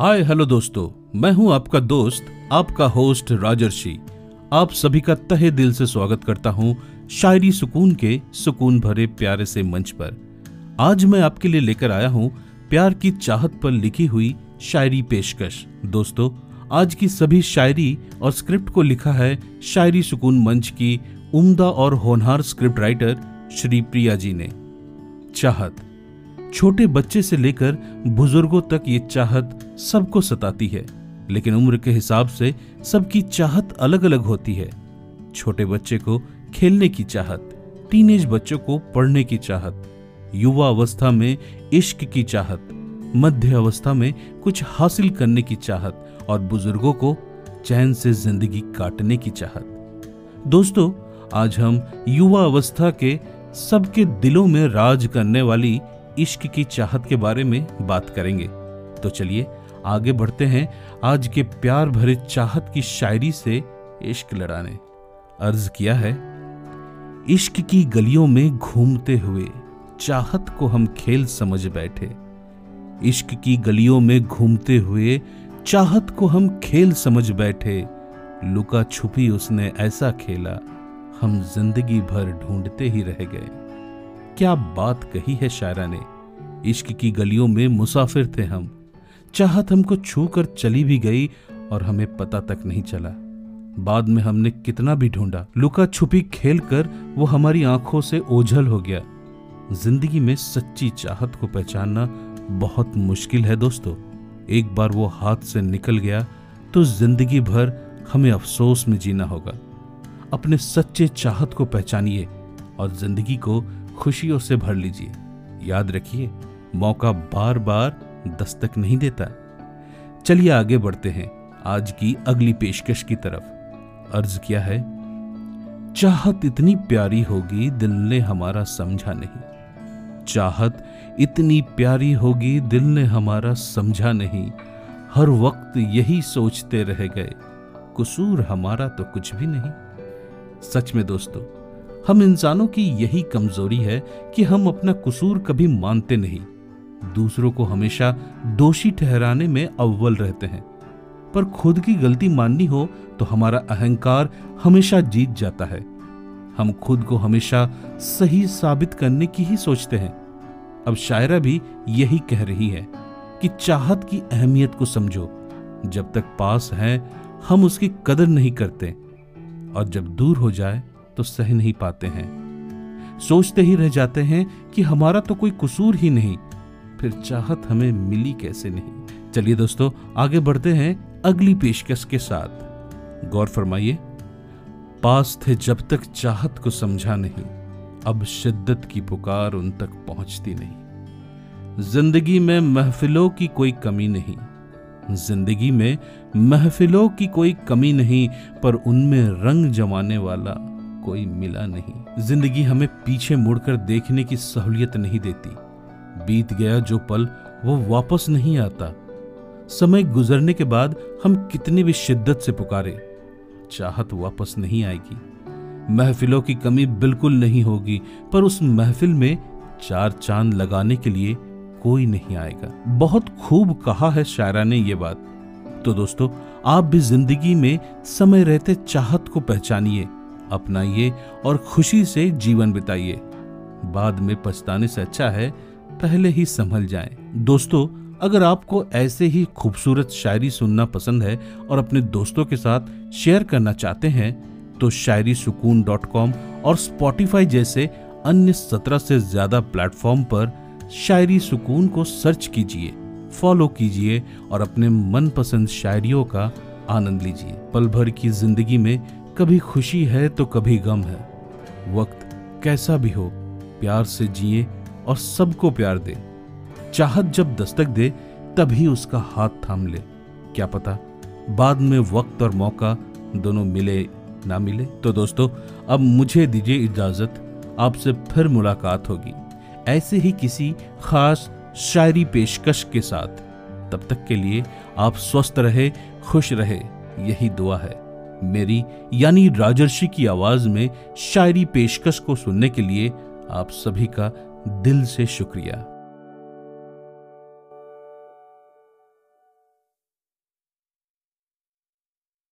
हाय, hello दोस्तों, मैं हूँ आपका दोस्त, आपका होस्ट राजर्षि। आप सभी का तहे दिल से स्वागत करता हूँ शायरी सुकून के सुकून भरे प्यारे से मंच पर। आज मैं आपके लिए लेकर आया हूँ प्यार की चाहत पर लिखी हुई शायरी पेशकश। दोस्तों, आज की सभी शायरी और स्क्रिप्ट को लिखा है शायरी सुकून मंच की उम्दा और होनहार स्क्रिप्ट राइटर श्री प्रिया जी ने। चाहत छोटे बच्चे से लेकर बुज़ुर्गों तक ये चाहत सबको सताती है, लेकिन उम्र के हिसाब से सबकी चाहत अलग अलग होती है। छोटे बच्चे को खेलने की चाहत टीनेज बच्चों को पढ़ने की चाहत, युवा अवस्था में इश्क की चाहत, मध्य अवस्था में कुछ हासिल करने की चाहत और बुज़ुर्गों को चैन से ज़िंदगी काटने की चाहत। दोस्तों, आज हम युवा अवस्था के सबके दिलों में राज करने वाली इश्क की चाहत के बारे में बात करेंगे। तो चलिए, आगे बढ़ते हैं आज के प्यार भरे चाहत की शायरी से इश्क लड़ाने। अर्ज़ किया है, इश्क की गलियों में घूमते हुए चाहत को हम खेल समझ बैठे। इश्क की गलियों में घूमते हुए चाहत को हम खेल समझ बैठे। लुका छुपी उसने ऐसा खेला, हम ज़िंदगी भर ढूंढते ही रह गए। क्या बात कही है शायरा ने? इश्क की गलियों में मुसाफिर थे हम। चाहत हमको छू कर चली भी गई और हमें पता तक नहीं चला। बाद में हमने कितना भी ढूंढा। लुका छुपी खेल कर वो हमारी आँखों से ओझल हो गया। ज़िंदगी में सच्ची चाहत को पहचानना बहुत मुश्किल है दोस्तों। एक बार वो हाथ से निकल गया तो ज़िंदगी भर हमें अफसोस में जीना होगा। अपने सच्चे चाहत को पहचानिए और ज़िंदगी को खुशियों से भर लीजिए। याद रखिए, मौका बार बार दस्तक नहीं देता। चलिए आगे बढ़ते हैं आज की अगली पेशकश की तरफ़। अर्ज़ किया है, चाहत इतनी प्यारी होगी, दिल ने हमारा समझा नहीं। चाहत इतनी प्यारी होगी, दिल ने हमारा समझा नहीं। हर वक्त यही सोचते रह गए, कसूर हमारा तो कुछ भी नहीं। सच में दोस्तों हम इंसानों की यही कमज़ोरी है कि हम अपना कसूर कभी मानते नहीं। दूसरों को हमेशा दोषी ठहराने में अव्वल रहते हैं। पर खुद की गलती माननी हो तो हमारा अहंकार हमेशा जीत जाता है। हम खुद को हमेशा सही साबित करने की ही सोचते हैं। अब शायरा भी यही कह रही है कि चाहत की अहमियत को समझो। जब तक पास है, हम उसकी कदर नहीं करते। और जब दूर हो जाए तो सह नहीं पाते हैं। सोचते ही रह जाते हैं कि हमारा तो कोई कसूर ही नहीं, फिर चाहत हमें मिली कैसे नहीं। चलिए दोस्तों, आगे बढ़ते हैं अगली पेशकश के साथ। गौर फरमाइए, पास थे जब तक चाहत को समझा नहीं, अब शिद्दत की पुकार उन तक पहुँचती नहीं। ज़िंदगी में महफिलों की कोई कमी नहीं, ज़िंदगी में महफिलों की कोई कमी नहीं, पर उनमें रंग जमाने वाला कोई मिला नहीं। ज़िंदगी हमें पीछे मुड़कर देखने की सहूलियत नहीं देती। बीत गया जो पल, वो वापस नहीं आता। समय गुजरने के बाद हम कितनी भी शिद्दत से पुकारे, चाहत वापस नहीं आएगी। महफिलों की कमी बिल्कुल नहीं होगी, पर उस महफिल में चार चाँद लगाने के लिए कोई नहीं आएगा। बहुत खूब कहा है शायरा ने यह बात। तो दोस्तों, आप भी ज़िंदगी में समय रहते चाहत को पहचानिए। अपनाइए और खुशी से जीवन बिताइए बाद में पछताने से अच्छा है, पहले ही संभल जाएँ। दोस्तों, अगर आपको ऐसे ही खूबसूरत शायरी सुनना पसंद है और अपने दोस्तों के साथ शेयर करना चाहते हैं तो शायरी सुकून डॉट कॉम और स्पॉटिफाई जैसे अन्य सत्रह से ज़्यादा प्लेटफॉर्म पर शायरी सुकून को सर्च कीजिए, फॉलो कीजिए और अपने मनपसंद शायरियों का आनंद लीजिए पल भर की ज़िंदगी में कभी खुशी है तो कभी गम है। वक्त कैसा भी हो, प्यार से जिए और सबको प्यार दे। चाहत जब दस्तक दे, तभी उसका हाथ थाम ले। क्या पता बाद में वक्त और मौका दोनों मिले, ना मिले। तो दोस्तों, अब मुझे दीजिए इजाज़त, आपसे फिर मुलाकात होगी। ऐसे ही किसी खास शायरी पेशकश के साथ। तब तक के लिए आप स्वस्थ रहे, खुश रहे, यही दुआ है। मेरी, यानी राजर्षि की आवाज़ में शायरी पेशकश को सुनने के लिए आप सभी का दिल से शुक्रिया।